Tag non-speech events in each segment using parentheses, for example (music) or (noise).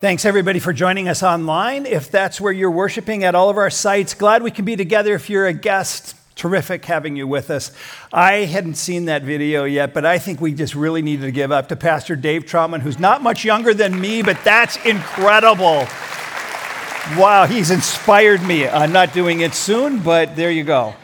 Thanks, everybody, for joining us online. If that's where you're worshiping at all of our sites, glad we can be together. If you're a guest, terrific having you with us. I hadn't seen that video yet, but I think we just really needed to give up to Pastor Dave Trotman, who's not much younger than me, but that's incredible. Wow, he's inspired me. I'm not doing it soon, but there you go.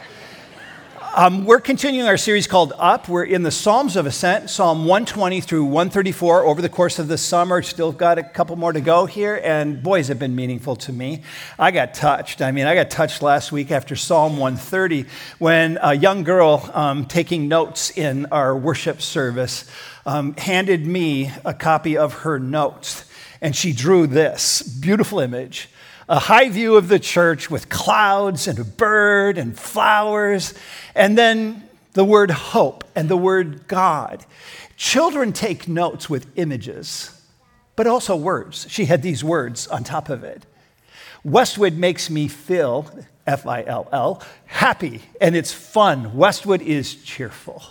Um, we're continuing our series called Up. We're in the Psalms of Ascent, Psalm 120 through 134 over the course of the summer. Still got a couple more to go here, and boys have been meaningful to me. I got touched. I mean, I got touched last week after Psalm 130 when a young girl um, taking notes in our worship service um, handed me a copy of her notes, and she drew this beautiful image a high view of the church with clouds and a bird and flowers, and then the word hope and the word God. Children take notes with images, but also words. She had these words on top of it. Westwood makes me feel, F I L L, happy, and it's fun. Westwood is cheerful.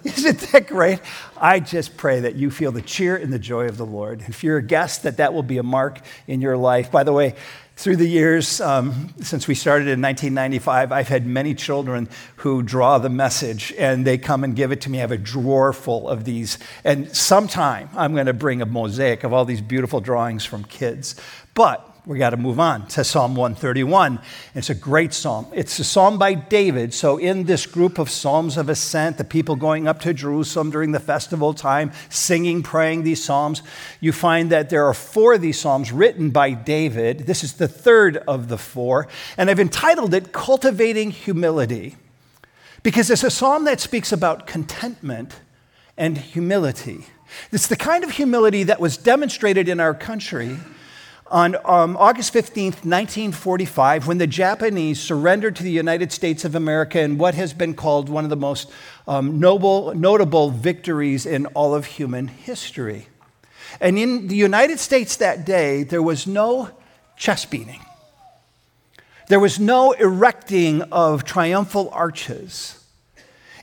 (laughs) Isn't that great? I just pray that you feel the cheer and the joy of the Lord. If you're a guest, that that will be a mark in your life. By the way, through the years, um, since we started in 1995, I've had many children who draw the message and they come and give it to me. I have a drawer full of these. And sometime I'm going to bring a mosaic of all these beautiful drawings from kids. But we got to move on to Psalm 131. It's a great psalm. It's a psalm by David. So, in this group of psalms of ascent, the people going up to Jerusalem during the festival time, singing, praying these psalms, you find that there are four of these psalms written by David. This is the third of the four. And I've entitled it Cultivating Humility because it's a psalm that speaks about contentment and humility. It's the kind of humility that was demonstrated in our country on um, August 15th, 1945, when the Japanese surrendered to the United States of America in what has been called one of the most um, noble, notable victories in all of human history. And in the United States that day, there was no chest beating. There was no erecting of triumphal arches.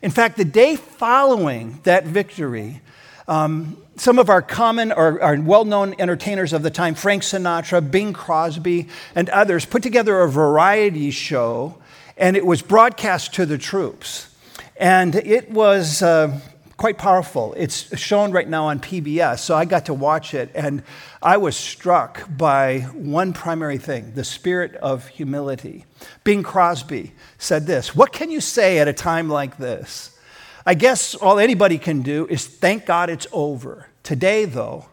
In fact, the day following that victory, um, some of our common or, or well known entertainers of the time, Frank Sinatra, Bing Crosby, and others, put together a variety show, and it was broadcast to the troops. And it was uh, quite powerful. It's shown right now on PBS, so I got to watch it, and I was struck by one primary thing the spirit of humility. Bing Crosby said this What can you say at a time like this? I guess all anybody can do is thank God it's over. Today, though,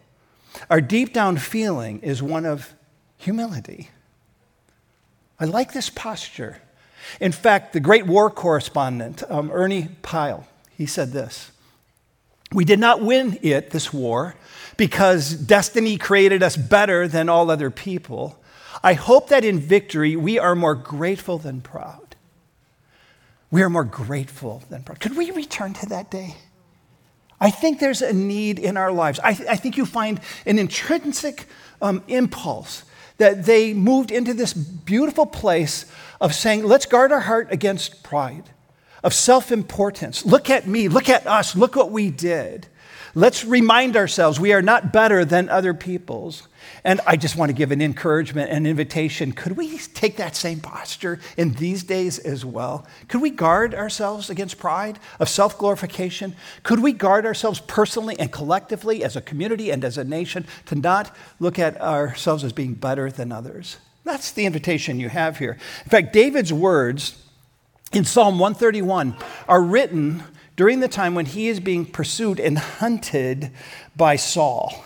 our deep down feeling is one of humility. I like this posture. In fact, the great war correspondent, um, Ernie Pyle, he said this We did not win it, this war, because destiny created us better than all other people. I hope that in victory we are more grateful than proud we are more grateful than proud. Could we return to that day? I think there's a need in our lives. I, th- I think you find an intrinsic um, impulse that they moved into this beautiful place of saying, let's guard our heart against pride, of self importance. Look at me, look at us, look what we did. Let's remind ourselves we are not better than other peoples. And I just want to give an encouragement and invitation. Could we take that same posture in these days as well? Could we guard ourselves against pride of self glorification? Could we guard ourselves personally and collectively as a community and as a nation to not look at ourselves as being better than others? That's the invitation you have here. In fact, David's words in Psalm 131 are written during the time when he is being pursued and hunted by Saul.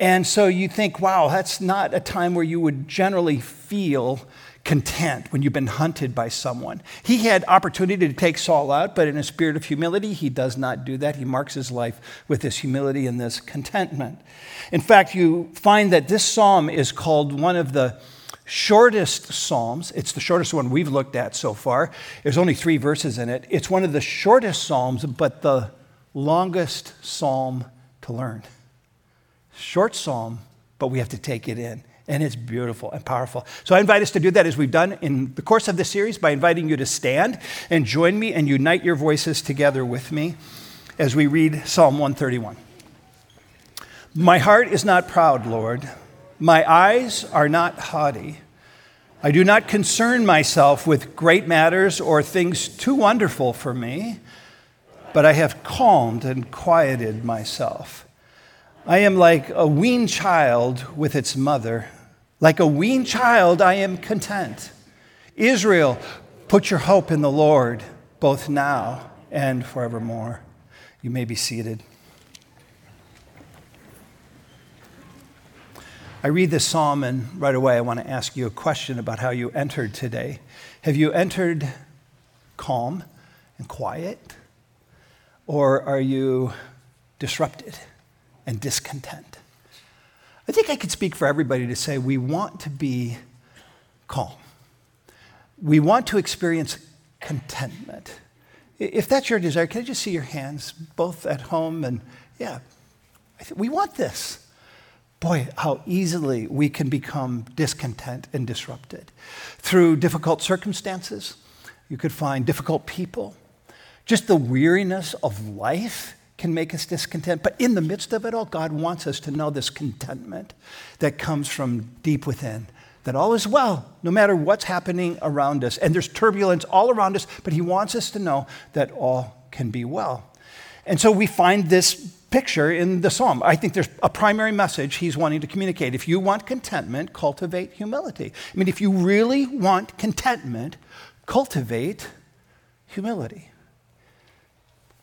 And so you think, wow, that's not a time where you would generally feel content when you've been hunted by someone. He had opportunity to take Saul out, but in a spirit of humility, he does not do that. He marks his life with this humility and this contentment. In fact, you find that this psalm is called one of the shortest Psalms. It's the shortest one we've looked at so far. There's only three verses in it. It's one of the shortest Psalms, but the longest Psalm to learn. Short Psalm, but we have to take it in. And it's beautiful and powerful. So I invite us to do that as we've done in the course of this series by inviting you to stand and join me and unite your voices together with me as we read Psalm 131. My heart is not proud, Lord My eyes are not haughty. I do not concern myself with great matters or things too wonderful for me, but I have calmed and quieted myself. I am like a weaned child with its mother. Like a weaned child, I am content. Israel, put your hope in the Lord, both now and forevermore. You may be seated. I read this psalm, and right away I want to ask you a question about how you entered today. Have you entered calm and quiet? Or are you disrupted and discontent? I think I could speak for everybody to say we want to be calm. We want to experience contentment. If that's your desire, can I just see your hands, both at home and, yeah, we want this boy, how easily we can become discontent and disrupted. Through difficult circumstances, you could find difficult people. Just the weariness of life can make us discontent. But in the midst of it all, God wants us to know this contentment that comes from deep within. That all is well, no matter what's happening around us. And there's turbulence all around us, but He wants us to know that all can be well. And so we find this picture in the psalm. I think there's a primary message he's wanting to communicate. If you want contentment, cultivate humility. I mean, if you really want contentment, cultivate humility.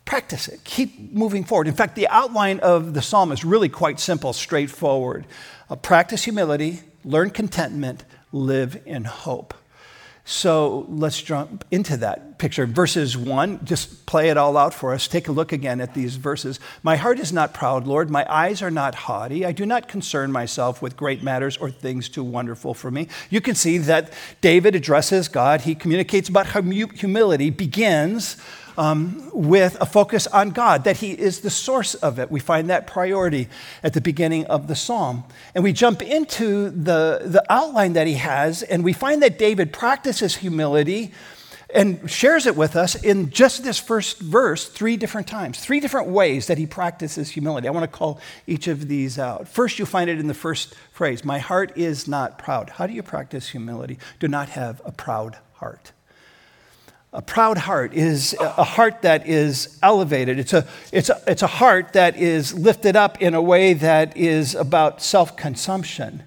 Practice it. Keep moving forward. In fact, the outline of the psalm is really quite simple, straightforward. Uh, practice humility, learn contentment, live in hope. So let's jump into that picture. Verses 1, just play it all out for us. Take a look again at these verses. My heart is not proud, Lord. My eyes are not haughty. I do not concern myself with great matters or things too wonderful for me. You can see that David addresses God. He communicates about how humility begins um, with a focus on God, that He is the source of it. We find that priority at the beginning of the psalm. And we jump into the, the outline that He has, and we find that David practices humility and shares it with us in just this first verse three different times, three different ways that he practices humility. I want to call each of these out. First, you find it in the first phrase My heart is not proud. How do you practice humility? Do not have a proud heart. A proud heart is a heart that is elevated. It's a, it's, a, it's a heart that is lifted up in a way that is about self consumption.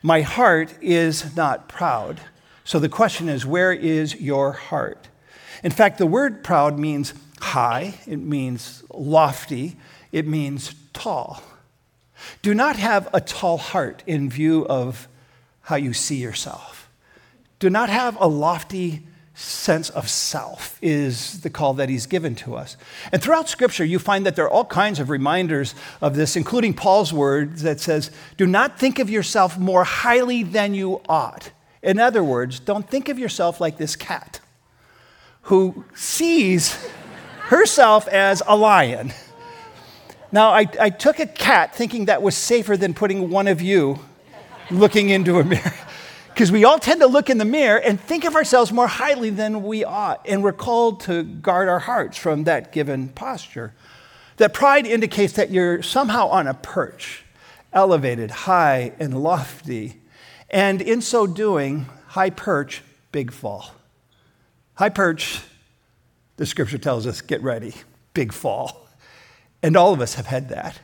My heart is not proud. So the question is, where is your heart? In fact, the word proud means high, it means lofty, it means tall. Do not have a tall heart in view of how you see yourself. Do not have a lofty sense of self is the call that he's given to us. And throughout scripture you find that there are all kinds of reminders of this including Paul's words that says do not think of yourself more highly than you ought. In other words, don't think of yourself like this cat who sees herself as a lion. Now, I, I took a cat thinking that was safer than putting one of you looking into a mirror. Because we all tend to look in the mirror and think of ourselves more highly than we ought. And we're called to guard our hearts from that given posture. That pride indicates that you're somehow on a perch, elevated, high, and lofty. And in so doing, high perch, big fall. High perch, the scripture tells us, get ready, big fall. And all of us have had that.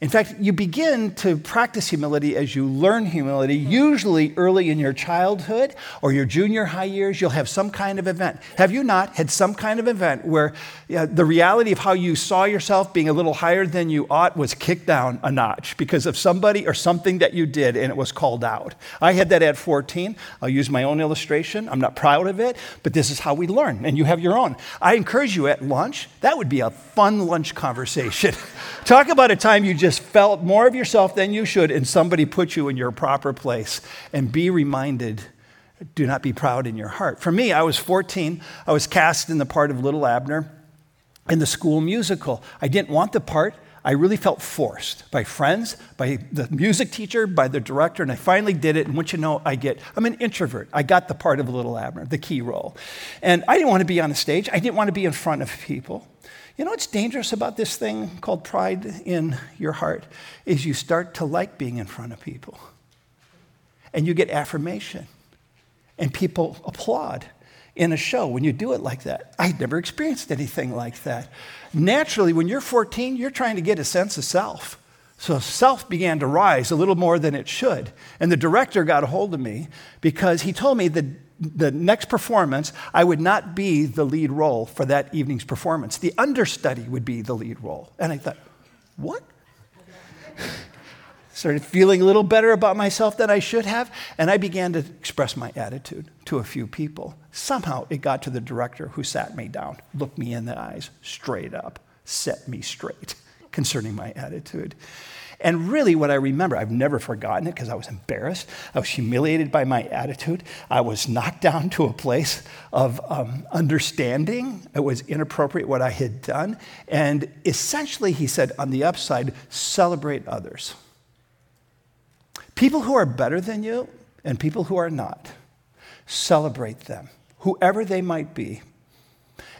In fact, you begin to practice humility as you learn humility, mm-hmm. usually early in your childhood or your junior high years. You'll have some kind of event. Have you not had some kind of event where the reality of how you saw yourself being a little higher than you ought was kicked down a notch because of somebody or something that you did and it was called out? I had that at 14. I'll use my own illustration. I'm not proud of it, but this is how we learn, and you have your own. I encourage you at lunch, that would be a fun lunch conversation. (laughs) Talk about a time you just just felt more of yourself than you should, and somebody put you in your proper place. And be reminded do not be proud in your heart. For me, I was 14. I was cast in the part of Little Abner in the school musical. I didn't want the part. I really felt forced by friends, by the music teacher, by the director, and I finally did it. And what you know, I get, I'm an introvert. I got the part of Little Abner, the key role. And I didn't want to be on the stage, I didn't want to be in front of people. You know what's dangerous about this thing called pride in your heart is you start to like being in front of people. and you get affirmation, and people applaud in a show when you do it like that. I'd never experienced anything like that. Naturally, when you're 14, you're trying to get a sense of self. So self began to rise a little more than it should. And the director got a hold of me because he told me that the next performance, I would not be the lead role for that evening's performance. The understudy would be the lead role. And I thought, what? (laughs) Started feeling a little better about myself than I should have, and I began to express my attitude to a few people. Somehow it got to the director who sat me down, looked me in the eyes straight up, set me straight (laughs) concerning my attitude. And really, what I remember, I've never forgotten it because I was embarrassed. I was humiliated by my attitude. I was knocked down to a place of um, understanding. It was inappropriate what I had done. And essentially, he said, on the upside, celebrate others. People who are better than you and people who are not, celebrate them, whoever they might be.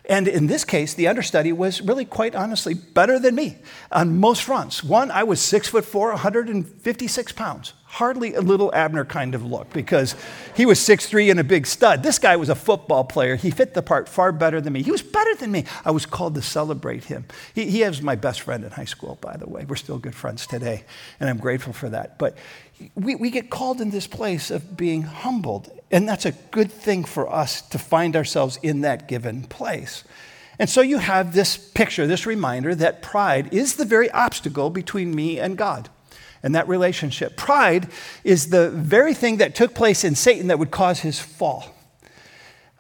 And in this case, the understudy was really quite honestly better than me on most fronts. One, I was six foot four, 156 pounds. Hardly a little Abner kind of look because he was six three and a big stud. This guy was a football player. He fit the part far better than me. He was better than me. I was called to celebrate him. He, he was my best friend in high school, by the way. We're still good friends today, and I'm grateful for that. But we, we get called in this place of being humbled. And that's a good thing for us to find ourselves in that given place. And so you have this picture, this reminder that pride is the very obstacle between me and God and that relationship. Pride is the very thing that took place in Satan that would cause his fall.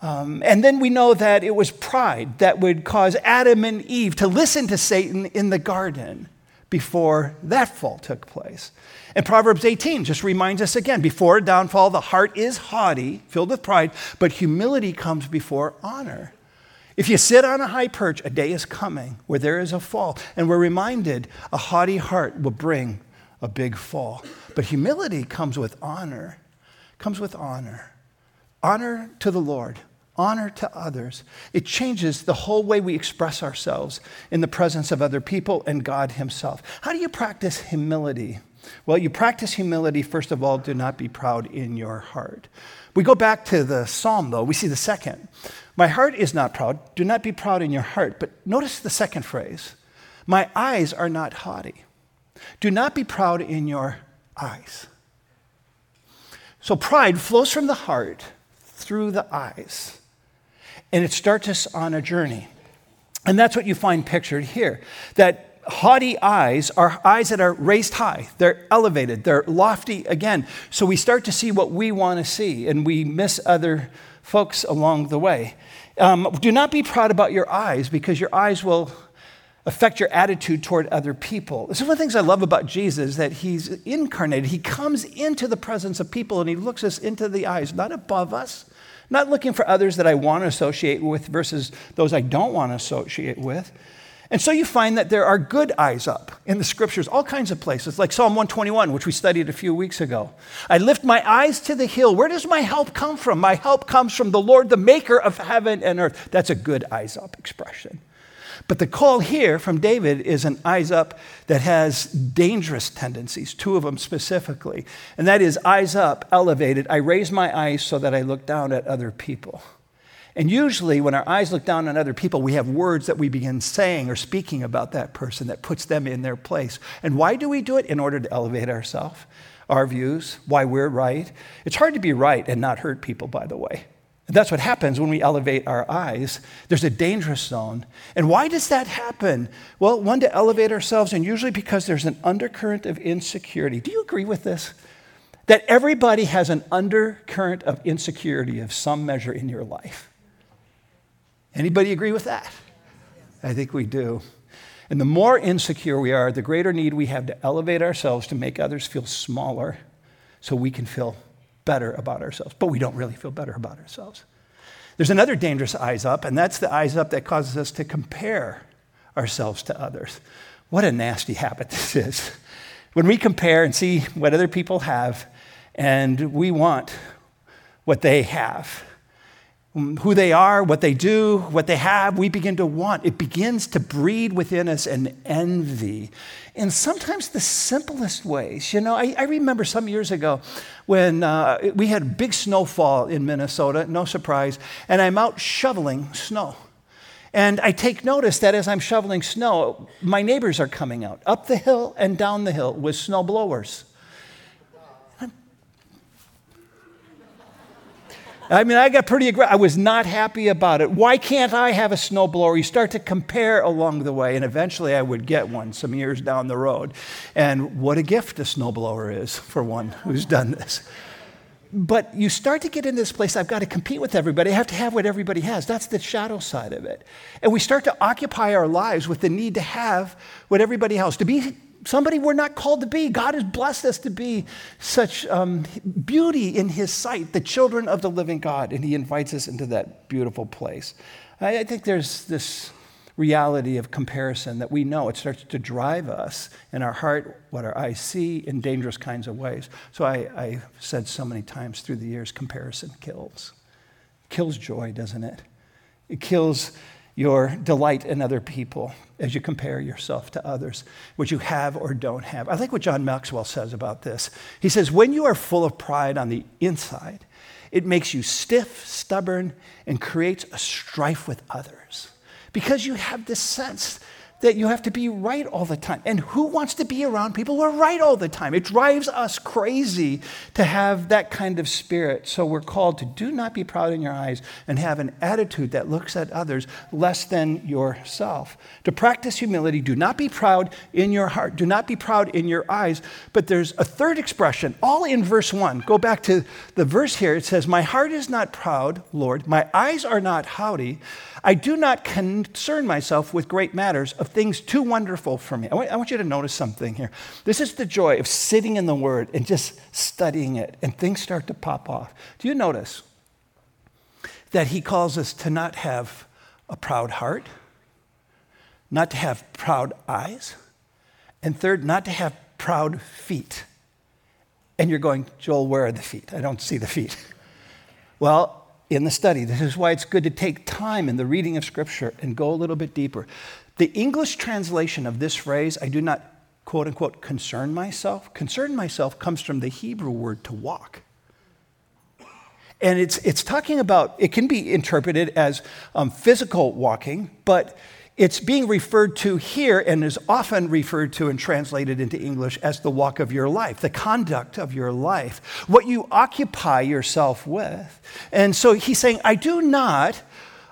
Um, and then we know that it was pride that would cause Adam and Eve to listen to Satan in the garden before that fall took place. And Proverbs 18 just reminds us again before a downfall, the heart is haughty, filled with pride, but humility comes before honor. If you sit on a high perch, a day is coming where there is a fall. And we're reminded a haughty heart will bring a big fall. But humility comes with honor, comes with honor. Honor to the Lord, honor to others. It changes the whole way we express ourselves in the presence of other people and God Himself. How do you practice humility? Well, you practice humility, first of all, do not be proud in your heart. We go back to the psalm, though, we see the second. My heart is not proud. Do not be proud in your heart. But notice the second phrase My eyes are not haughty. Do not be proud in your eyes. So pride flows from the heart through the eyes, and it starts us on a journey. And that's what you find pictured here that haughty eyes are eyes that are raised high, they're elevated, they're lofty again. So we start to see what we want to see, and we miss other folks along the way. Um, do not be proud about your eyes because your eyes will affect your attitude toward other people. Is one of the things I love about Jesus that he's incarnated. He comes into the presence of people and he looks us into the eyes, not above us, not looking for others that I want to associate with versus those I don't want to associate with. And so you find that there are good eyes up in the scriptures, all kinds of places, like Psalm 121, which we studied a few weeks ago. I lift my eyes to the hill. Where does my help come from? My help comes from the Lord, the maker of heaven and earth. That's a good eyes up expression. But the call here from David is an eyes up that has dangerous tendencies, two of them specifically. And that is eyes up, elevated. I raise my eyes so that I look down at other people. And usually, when our eyes look down on other people, we have words that we begin saying or speaking about that person that puts them in their place. And why do we do it? In order to elevate ourselves, our views, why we're right. It's hard to be right and not hurt people, by the way. That's what happens when we elevate our eyes. There's a dangerous zone. And why does that happen? Well, one, to elevate ourselves, and usually because there's an undercurrent of insecurity. Do you agree with this? That everybody has an undercurrent of insecurity of some measure in your life. Anybody agree with that? I think we do. And the more insecure we are, the greater need we have to elevate ourselves to make others feel smaller so we can feel better about ourselves. But we don't really feel better about ourselves. There's another dangerous eyes up, and that's the eyes up that causes us to compare ourselves to others. What a nasty habit this is. When we compare and see what other people have, and we want what they have, who they are, what they do, what they have, we begin to want. It begins to breed within us an envy. In sometimes the simplest ways. You know, I, I remember some years ago when uh, we had a big snowfall in Minnesota, no surprise, and I'm out shoveling snow. And I take notice that as I'm shoveling snow, my neighbors are coming out up the hill and down the hill with snow blowers. I mean, I got pretty aggressive. I was not happy about it. Why can't I have a snowblower? You start to compare along the way, and eventually I would get one some years down the road. And what a gift a snowblower is for one who's done this. But you start to get in this place, I've got to compete with everybody. I have to have what everybody has. That's the shadow side of it. And we start to occupy our lives with the need to have what everybody has, to be somebody we're not called to be. God has blessed us to be such um, beauty in His sight, the children of the living God, and He invites us into that beautiful place. I, I think there's this reality of comparison that we know it starts to drive us in our heart, what our eyes see in dangerous kinds of ways. So I, I said so many times through the years comparison kills. Kills joy, doesn't it? It kills your delight in other people as you compare yourself to others, what you have or don't have. I like what John Maxwell says about this. He says, When you are full of pride on the inside, it makes you stiff, stubborn, and creates a strife with others because you have this sense that you have to be right all the time. And who wants to be around people who are right all the time? It drives us crazy to have that kind of spirit. So we're called to do not be proud in your eyes and have an attitude that looks at others less than yourself. To practice humility, do not be proud in your heart, do not be proud in your eyes. But there's a third expression, all in verse one. Go back to the verse here. It says, My heart is not proud, Lord, my eyes are not haughty. I do not concern myself with great matters of things too wonderful for me. I want, I want, you to notice something here. This is the joy of sitting in the Word and just studying it, and things start to pop off. Do you notice that He calls us to not have a proud heart, not to have proud eyes, and third, not to have proud feet? And you're going, Joel, where are the feet? I don't see the feet. (laughs) Well, in the study. This is why it's good to take time in the reading of Scripture and go a little bit deeper. The English translation of this phrase, I do not quote unquote concern myself, concern myself comes from the Hebrew word to walk. And it's, it's talking about, it can be interpreted as um, physical walking, but it's being referred to here and is often referred to and translated into English as the walk of your life, the conduct of your life, what you occupy yourself with. And so he's saying, I do not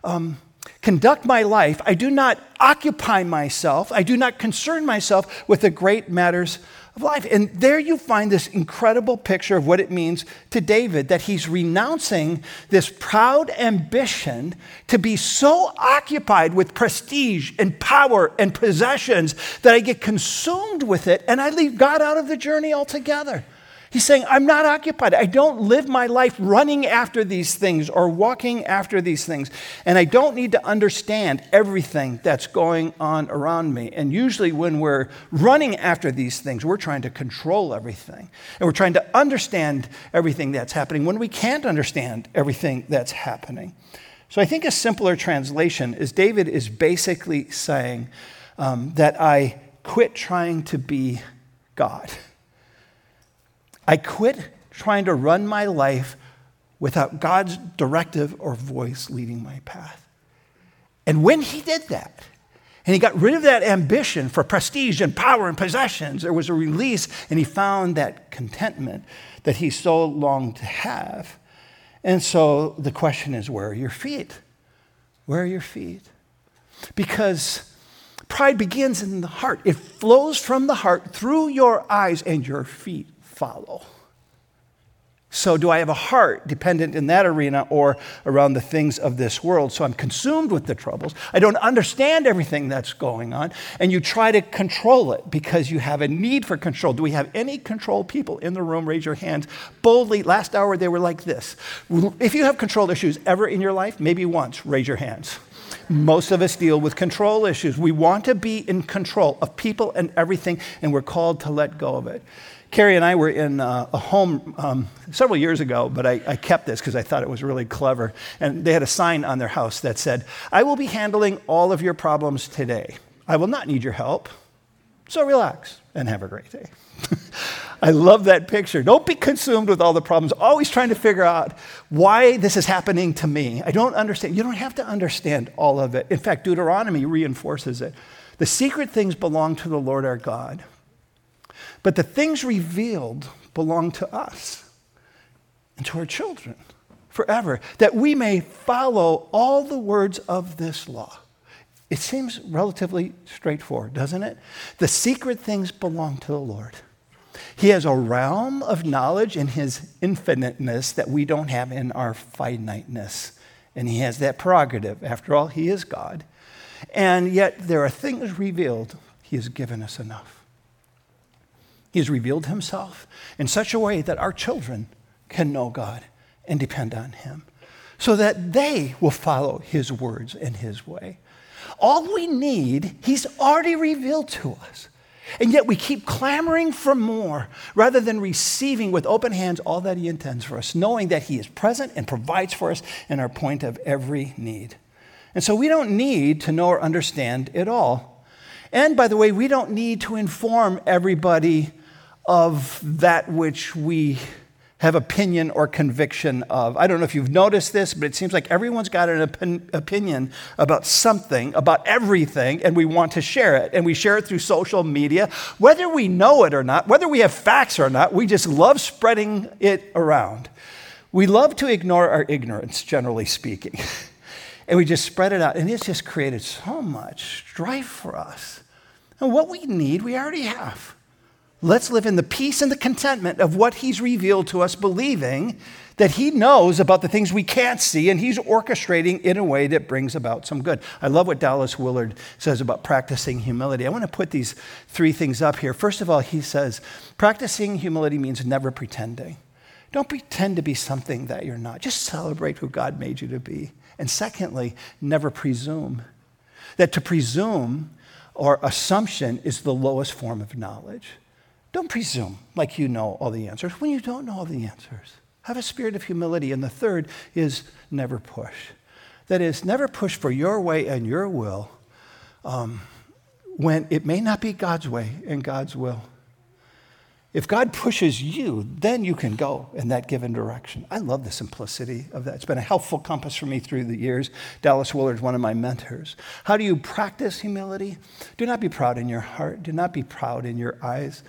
um, conduct my life, I do not occupy myself, I do not concern myself with the great matters of life. And there you find this incredible picture of what it means to David that he's renouncing this proud ambition to be so occupied with prestige and power and possessions that I get consumed with it and I leave God out of the journey altogether. He's saying, I'm not occupied. I don't live my life running after these things or walking after these things. And I don't need to understand everything that's going on around me. And usually, when we're running after these things, we're trying to control everything. And we're trying to understand everything that's happening when we can't understand everything that's happening. So I think a simpler translation is David is basically saying um, that I quit trying to be God. I quit trying to run my life without God's directive or voice leading my path. And when he did that, and he got rid of that ambition for prestige and power and possessions, there was a release, and he found that contentment that he so longed to have. And so the question is where are your feet? Where are your feet? Because pride begins in the heart, it flows from the heart through your eyes and your feet follow. So, do I have a heart dependent in that arena or around the things of this world? So, I'm consumed with the troubles. I don't understand everything that's going on, and you try to control it because you have a need for control. Do we have any control people in the room? Raise your hands boldly. Last hour, they were like this. If you have control issues ever in your life, maybe once, raise your hands. Most of us deal with control issues. We want to be in control of people and everything, and we're called to let go of it. Carrie and I were in uh, a home um, several years ago, but I, I kept this because I thought it was really clever. And they had a sign on their house that said, I will be handling all of your problems today. I will not need your help. So relax and have a great day. (laughs) I love that picture. Don't be consumed with all the problems, always trying to figure out why this is happening to me. I don't understand. You don't have to understand all of it. In fact, Deuteronomy reinforces it. The secret things belong to the Lord our God, but the things revealed belong to us and to our children forever, that we may follow all the words of this law. It seems relatively straightforward, doesn't it? The secret things belong to the Lord. He has a realm of knowledge in his infiniteness that we don't have in our finiteness. And he has that prerogative. After all, he is God. And yet, there are things revealed. He has given us enough. He has revealed himself in such a way that our children can know God and depend on him so that they will follow his words and his way. All we need, he's already revealed to us. And yet we keep clamoring for more rather than receiving with open hands all that he intends for us, knowing that he is present and provides for us in our point of every need. And so we don't need to know or understand it all. And by the way, we don't need to inform everybody of that which we have opinion or conviction of. I don't know if you've noticed this, but it seems like everyone's got an op- opinion about something, about everything, and we want to share it. And we share it through social media. Whether we know it or not, whether we have facts or not, we just love spreading it around. We love to ignore our ignorance, generally speaking. (laughs) and we just spread it out. And it's just created so much strife for us. And what we need, we already have. Let's live in the peace and the contentment of what He's revealed to us, believing that He knows about the things we can't see and He's orchestrating in a way that brings about some good. I love what Dallas Willard says about practicing humility. I want to put these three things up here. First of all, he says, practicing humility means never pretending. Don't pretend to be something that you're not. Just celebrate who God made you to be. And secondly, never presume. That to presume or assumption is the lowest form of knowledge. Don't presume like you know all the answers when you don't know all the answers. Have a spirit of humility. And the third is never push. That is, never push for your way and your will um, when it may not be God's way and God's will. If God pushes you, then you can go in that given direction. I love the simplicity of that. It's been a helpful compass for me through the years. Dallas Willard is one of my mentors. How do you practice humility? Do not be proud in your heart, do not be proud in your eyes.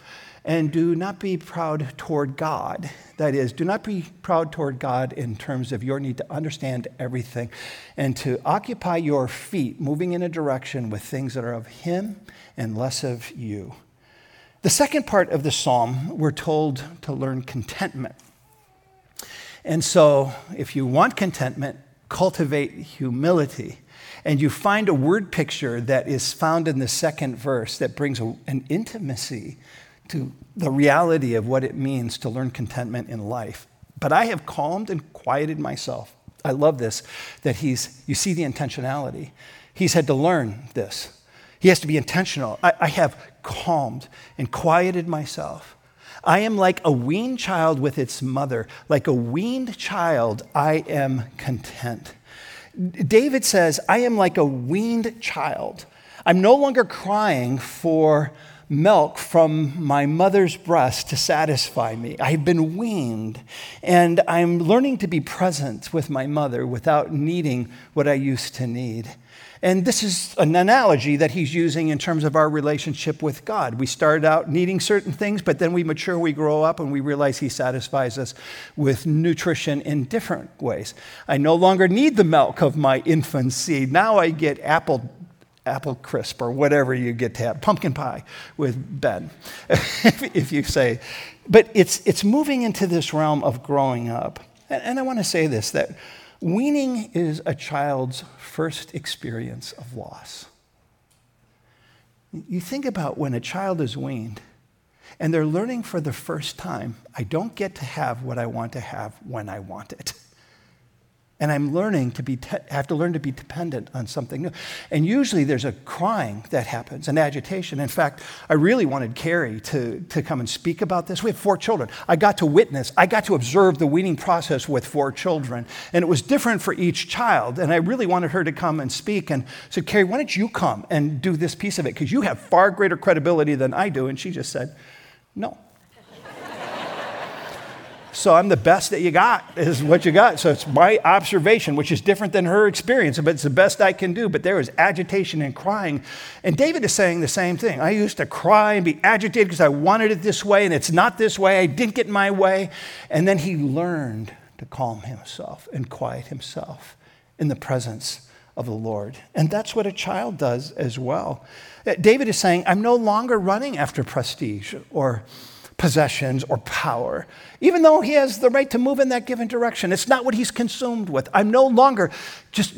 And do not be proud toward God. That is, do not be proud toward God in terms of your need to understand everything and to occupy your feet moving in a direction with things that are of Him and less of you. The second part of the psalm, we're told to learn contentment. And so, if you want contentment, cultivate humility. And you find a word picture that is found in the second verse that brings an intimacy to the reality of what it means to learn contentment in life. But I have calmed and quieted myself. I love this, that he's, you see the intentionality. He's had to learn this. He has to be intentional. I, I have calmed and quieted myself. I am like a weaned child with its mother. Like a weaned child, I am content. David says, I am like a weaned child. I'm no longer crying for milk from my mother's breast to satisfy me. I've been weaned, and I'm learning to be present with my mother without needing what I used to need. And this is an analogy that he's using in terms of our relationship with God. We start out needing certain things, but then we mature, we grow up, and we realize he satisfies us with nutrition in different ways. I no longer need the milk of my infancy. Now I get apple apple crisp or whatever you get to have, pumpkin pie with Ben, (laughs) if you say. But it's, it's moving into this realm of growing up. And, and I want to say this that weaning is a child's first experience of loss. You think about when a child is weaned and they're learning for the first time I don't get to have what I want to have when I want it. (laughs) And I'm learning to be, te- have to learn to be dependent on something new. And usually there's a crying that happens, an agitation. In fact, I really wanted Carrie to, to come and speak about this. We have four children. I got to witness, I got to observe the weaning process with four children. And it was different for each child. And I really wanted her to come and speak. And said, Carrie, why don't you come and do this piece of it? Because you have far greater credibility than I do. And she just said, no. So I'm the best that you got, is what you got. So it's my observation, which is different than her experience, but it's the best I can do. But there was agitation and crying. And David is saying the same thing. I used to cry and be agitated because I wanted it this way, and it's not this way. I didn't get my way. And then he learned to calm himself and quiet himself in the presence of the Lord. And that's what a child does as well. Uh, David is saying, I'm no longer running after prestige or possessions or power, even though he has the right to move in that given direction. It's not what he's consumed with. I'm no longer just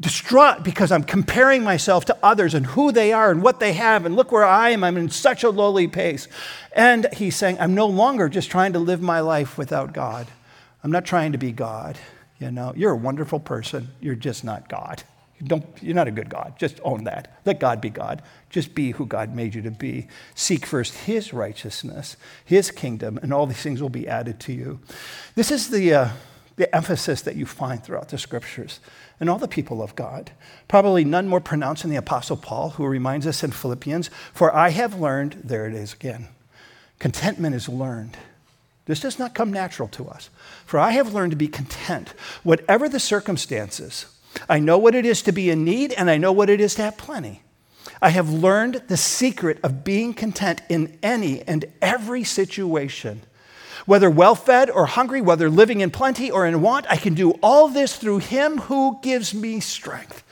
distraught because I'm comparing myself to others and who they are and what they have, and look where I am. I'm in such a lowly pace. And he's saying, I'm no longer just trying to live my life without God. I'm not trying to be God. You know, you're a wonderful person, you're just not God. Don't, you're not a good God. Just own that. Let God be God. Just be who God made you to be. Seek first His righteousness, His kingdom, and all these things will be added to you. This is the, uh, the emphasis that you find throughout the scriptures and all the people of God. Probably none more pronounced than the Apostle Paul, who reminds us in Philippians For I have learned, there it is again, contentment is learned. This does not come natural to us. For I have learned to be content, whatever the circumstances. I know what it is to be in need, and I know what it is to have plenty. I have learned the secret of being content in any and every situation. Whether well fed or hungry, whether living in plenty or in want, I can do all this through him who gives me strength.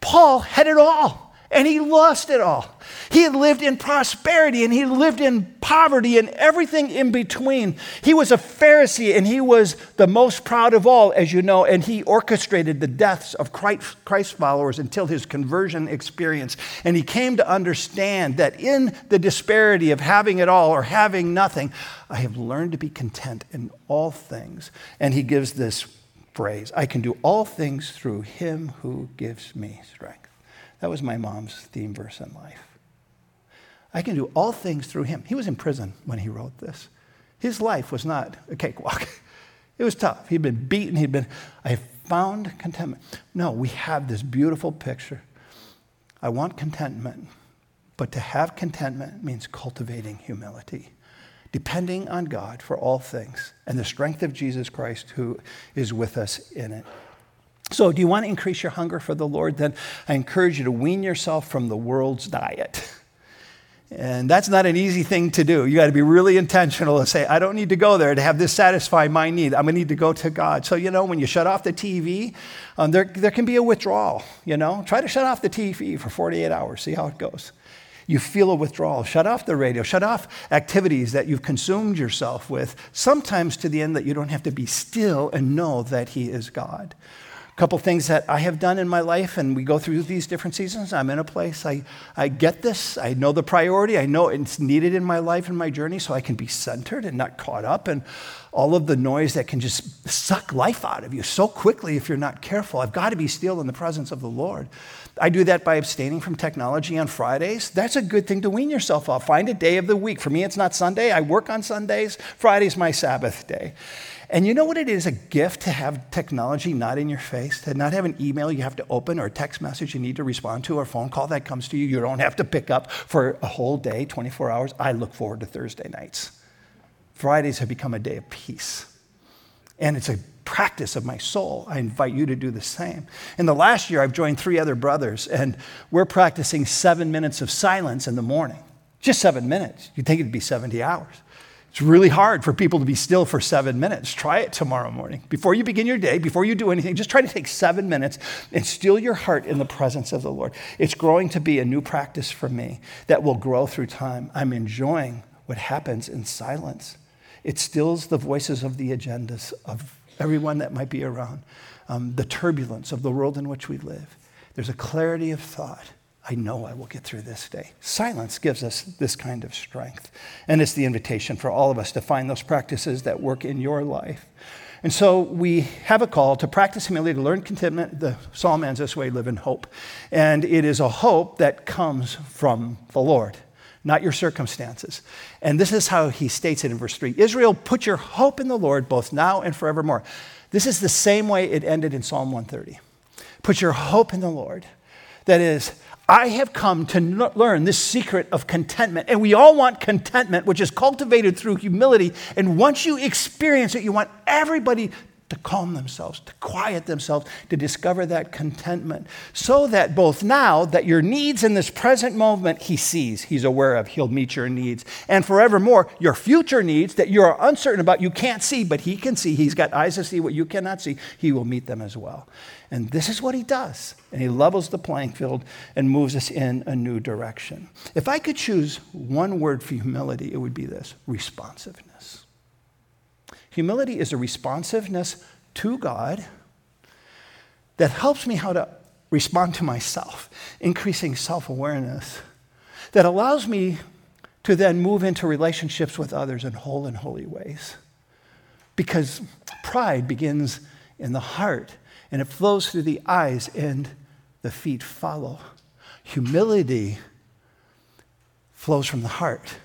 Paul had it all and he lost it all. He had lived in prosperity and he lived in poverty and everything in between. He was a Pharisee and he was the most proud of all, as you know, and he orchestrated the deaths of Christ followers until his conversion experience. And he came to understand that in the disparity of having it all or having nothing, I have learned to be content in all things. And he gives this phrase I can do all things through him who gives me strength. That was my mom's theme verse in life. I can do all things through him. He was in prison when he wrote this. His life was not a cakewalk. (laughs) It was tough. He'd been beaten. He'd been, I found contentment. No, we have this beautiful picture. I want contentment, but to have contentment means cultivating humility, depending on God for all things and the strength of Jesus Christ who is with us in it. So, do you want to increase your hunger for the Lord? Then I encourage you to wean yourself from the world's diet. And that's not an easy thing to do. You got to be really intentional and say, I don't need to go there to have this satisfy my need. I'm going to need to go to God. So, you know, when you shut off the TV, um, there, there can be a withdrawal. You know, try to shut off the TV for 48 hours, see how it goes. You feel a withdrawal. Shut off the radio. Shut off activities that you've consumed yourself with, sometimes to the end that you don't have to be still and know that He is God couple things that I have done in my life, and we go through these different seasons. I'm in a place, I, I get this, I know the priority, I know it's needed in my life and my journey, so I can be centered and not caught up in all of the noise that can just suck life out of you so quickly if you're not careful. I've got to be still in the presence of the Lord. I do that by abstaining from technology on Fridays. That's a good thing to wean yourself off. Find a day of the week. For me, it's not Sunday. I work on Sundays. Friday's my Sabbath day. And you know what it is a gift to have technology not in your face, to not have an email you have to open or a text message you need to respond to or a phone call that comes to you you don't have to pick up for a whole day, 24 hours. I look forward to Thursday nights. Fridays have become a day of peace. And it's a practice of my soul. I invite you to do the same. In the last year, I've joined three other brothers, and we're practicing seven minutes of silence in the morning. Just seven minutes. You'd think it'd be 70 hours. It's really hard for people to be still for seven minutes. Try it tomorrow morning. Before you begin your day, before you do anything, just try to take seven minutes and still your heart in the presence of the Lord. It's growing to be a new practice for me that will grow through time. I'm enjoying what happens in silence. It stills the voices of the agendas of everyone that might be around, um, the turbulence of the world in which we live. There's a clarity of thought I know I will get through this day. Silence gives us this kind of strength. And it's the invitation for all of us to find those practices that work in your life. And so we have a call to practice humility, to learn contentment. The psalm ends this way live in hope. And it is a hope that comes from the Lord, not your circumstances. And this is how he states it in verse 3 Israel, put your hope in the Lord both now and forevermore. This is the same way it ended in Psalm 130. Put your hope in the Lord. That is, I have come to learn this secret of contentment. And we all want contentment, which is cultivated through humility. And once you experience it, you want everybody to calm themselves, to quiet themselves, to discover that contentment. So that both now, that your needs in this present moment, He sees, He's aware of, He'll meet your needs. And forevermore, your future needs that you are uncertain about, you can't see, but He can see. He's got eyes to see what you cannot see. He will meet them as well. And this is what he does. And he levels the playing field and moves us in a new direction. If I could choose one word for humility, it would be this responsiveness. Humility is a responsiveness to God that helps me how to respond to myself, increasing self awareness, that allows me to then move into relationships with others in whole and holy ways. Because pride begins in the heart and it flows through the eyes, and the feet follow. Humility flows from the heart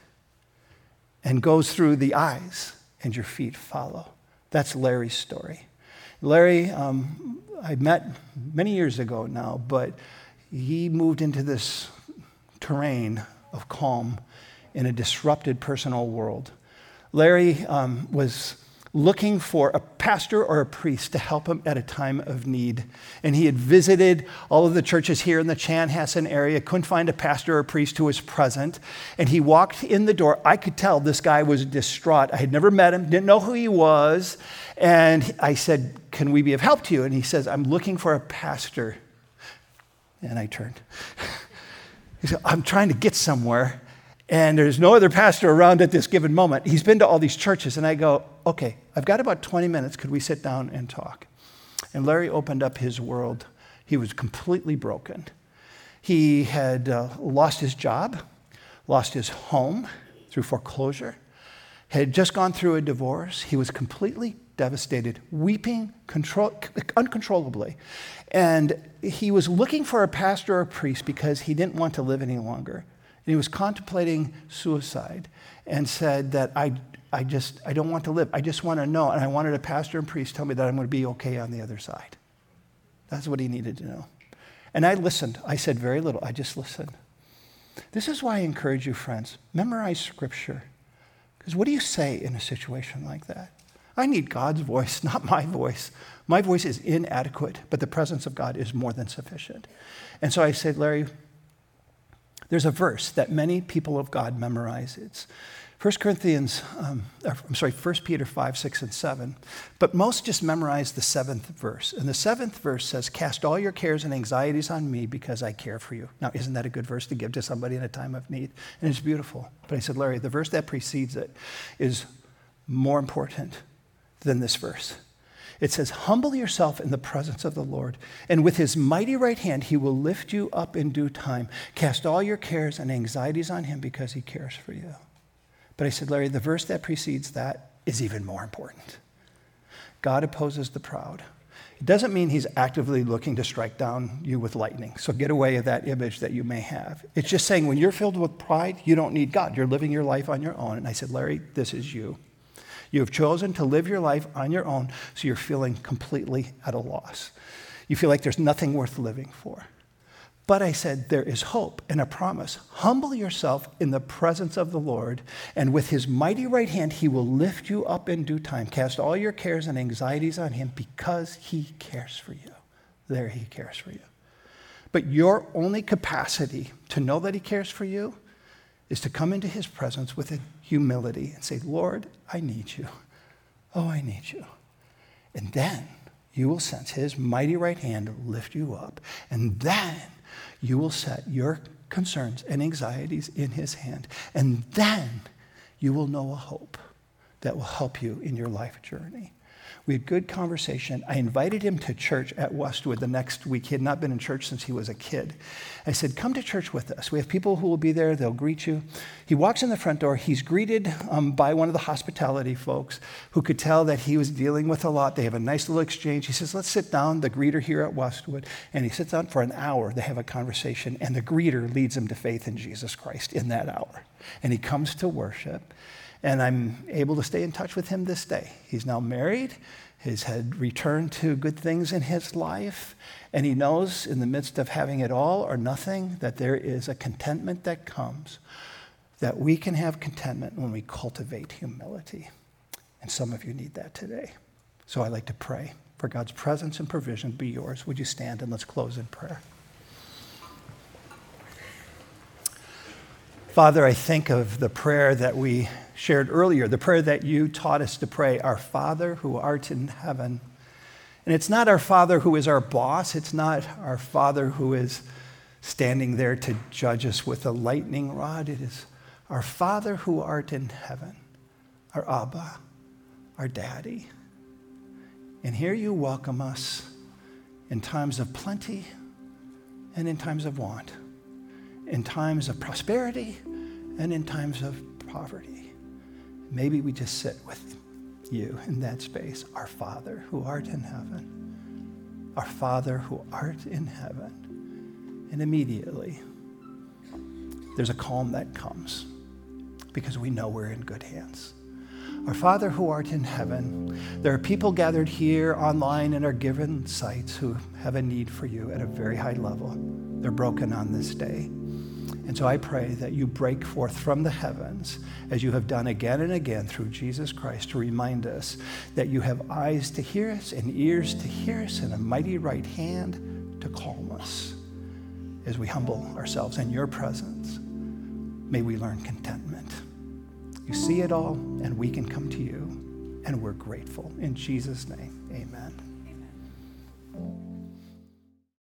and goes through the eyes, and your feet follow. That's Larry's story. Larry, um, I met many years ago now, but he moved into this terrain of calm in a disrupted personal world. Larry um, was looking for a pastor or a priest to help him at a time of need. And he had visited all of the churches here in the Chanhassen area, couldn't find a pastor or priest who was present. And he walked in the door. I could tell this guy was distraught. I had never met him, didn't know who he was. And I said, Can we be of help to you? And he says, I'm looking for a pastor. And I turned. (laughs) He said, I'm trying to get somewhere and there's no other pastor around at this given moment. He's been to all these churches, and I go, okay, I've got about 20 minutes. Could we sit down and talk? And Larry opened up his world. He was completely broken. He had uh, lost his job, lost his home through foreclosure, had just gone through a divorce. He was completely devastated, weeping control, uncontrollably. And he was looking for a pastor or a priest because he didn't want to live any longer. And he was contemplating suicide and said that I, I just, I don't want to live. I just want to know. And I wanted a pastor and priest tell me that I'm going to be okay on the other side. That's what he needed to know. And I listened. I said very little. I just listened. This is why I encourage you, friends, memorize scripture. Because what do you say in a situation like that? I need God's voice, (laughs) not my voice. My voice is inadequate, but the presence of God is more than sufficient. And so I said, Larry, there's a verse that many people of God memorize. It's 1 Corinthians, um, I'm sorry, 1 Peter 5, 6, and 7. But most just memorize the seventh verse. And the seventh verse says, Cast all your cares and anxieties on me because I care for you. Now, isn't that a good verse to give to somebody in a time of need? And it's beautiful. But I said, Larry, the verse that precedes it is more important than this verse. It says, Humble yourself in the presence of the Lord, and with his mighty right hand he will lift you up in due time. Cast all your cares and anxieties on him because he cares for you. But I said, Larry, the verse that precedes that is even more important. God opposes the proud. It doesn't mean he's actively looking to strike down you with lightning. So get away of that image that you may have. It's just saying when you're filled with pride, you don't need God. You're living your life on your own. And I said, Larry, this is you. You have chosen to live your life on your own, so you're feeling completely at a loss. You feel like there's nothing worth living for. But I said, there is hope and a promise. Humble yourself in the presence of the Lord, and with his mighty right hand, he will lift you up in due time. Cast all your cares and anxieties on him because he cares for you. There, he cares for you. But your only capacity to know that he cares for you is to come into his presence with humility and say, Lord, I need you. Oh, I need you. And then you will sense his mighty right hand lift you up. And then you will set your concerns and anxieties in his hand. And then you will know a hope that will help you in your life journey. We had good conversation. I invited him to church at Westwood the next week. He had not been in church since he was a kid. I said, Come to church with us. We have people who will be there, they'll greet you. He walks in the front door. He's greeted um, by one of the hospitality folks who could tell that he was dealing with a lot. They have a nice little exchange. He says, Let's sit down, the greeter here at Westwood. And he sits down for an hour. They have a conversation, and the greeter leads him to faith in Jesus Christ in that hour. And he comes to worship. And I'm able to stay in touch with him this day. He's now married, he's had returned to good things in his life, and he knows in the midst of having it all or nothing that there is a contentment that comes, that we can have contentment when we cultivate humility. And some of you need that today. So I'd like to pray for God's presence and provision be yours. Would you stand and let's close in prayer? Father, I think of the prayer that we shared earlier, the prayer that you taught us to pray, Our Father who art in heaven. And it's not our Father who is our boss, it's not our Father who is standing there to judge us with a lightning rod. It is our Father who art in heaven, our Abba, our Daddy. And here you welcome us in times of plenty and in times of want in times of prosperity and in times of poverty. Maybe we just sit with you in that space, our Father who art in heaven, our Father who art in heaven. And immediately, there's a calm that comes because we know we're in good hands. Our Father who art in heaven, there are people gathered here online in our given sites who have a need for you at a very high level. They're broken on this day. And so I pray that you break forth from the heavens, as you have done again and again through Jesus Christ, to remind us that you have eyes to hear us and ears to hear us and a mighty right hand to calm us as we humble ourselves in your presence. May we learn contentment. You see it all, and we can come to you, and we're grateful. In Jesus' name, amen. amen.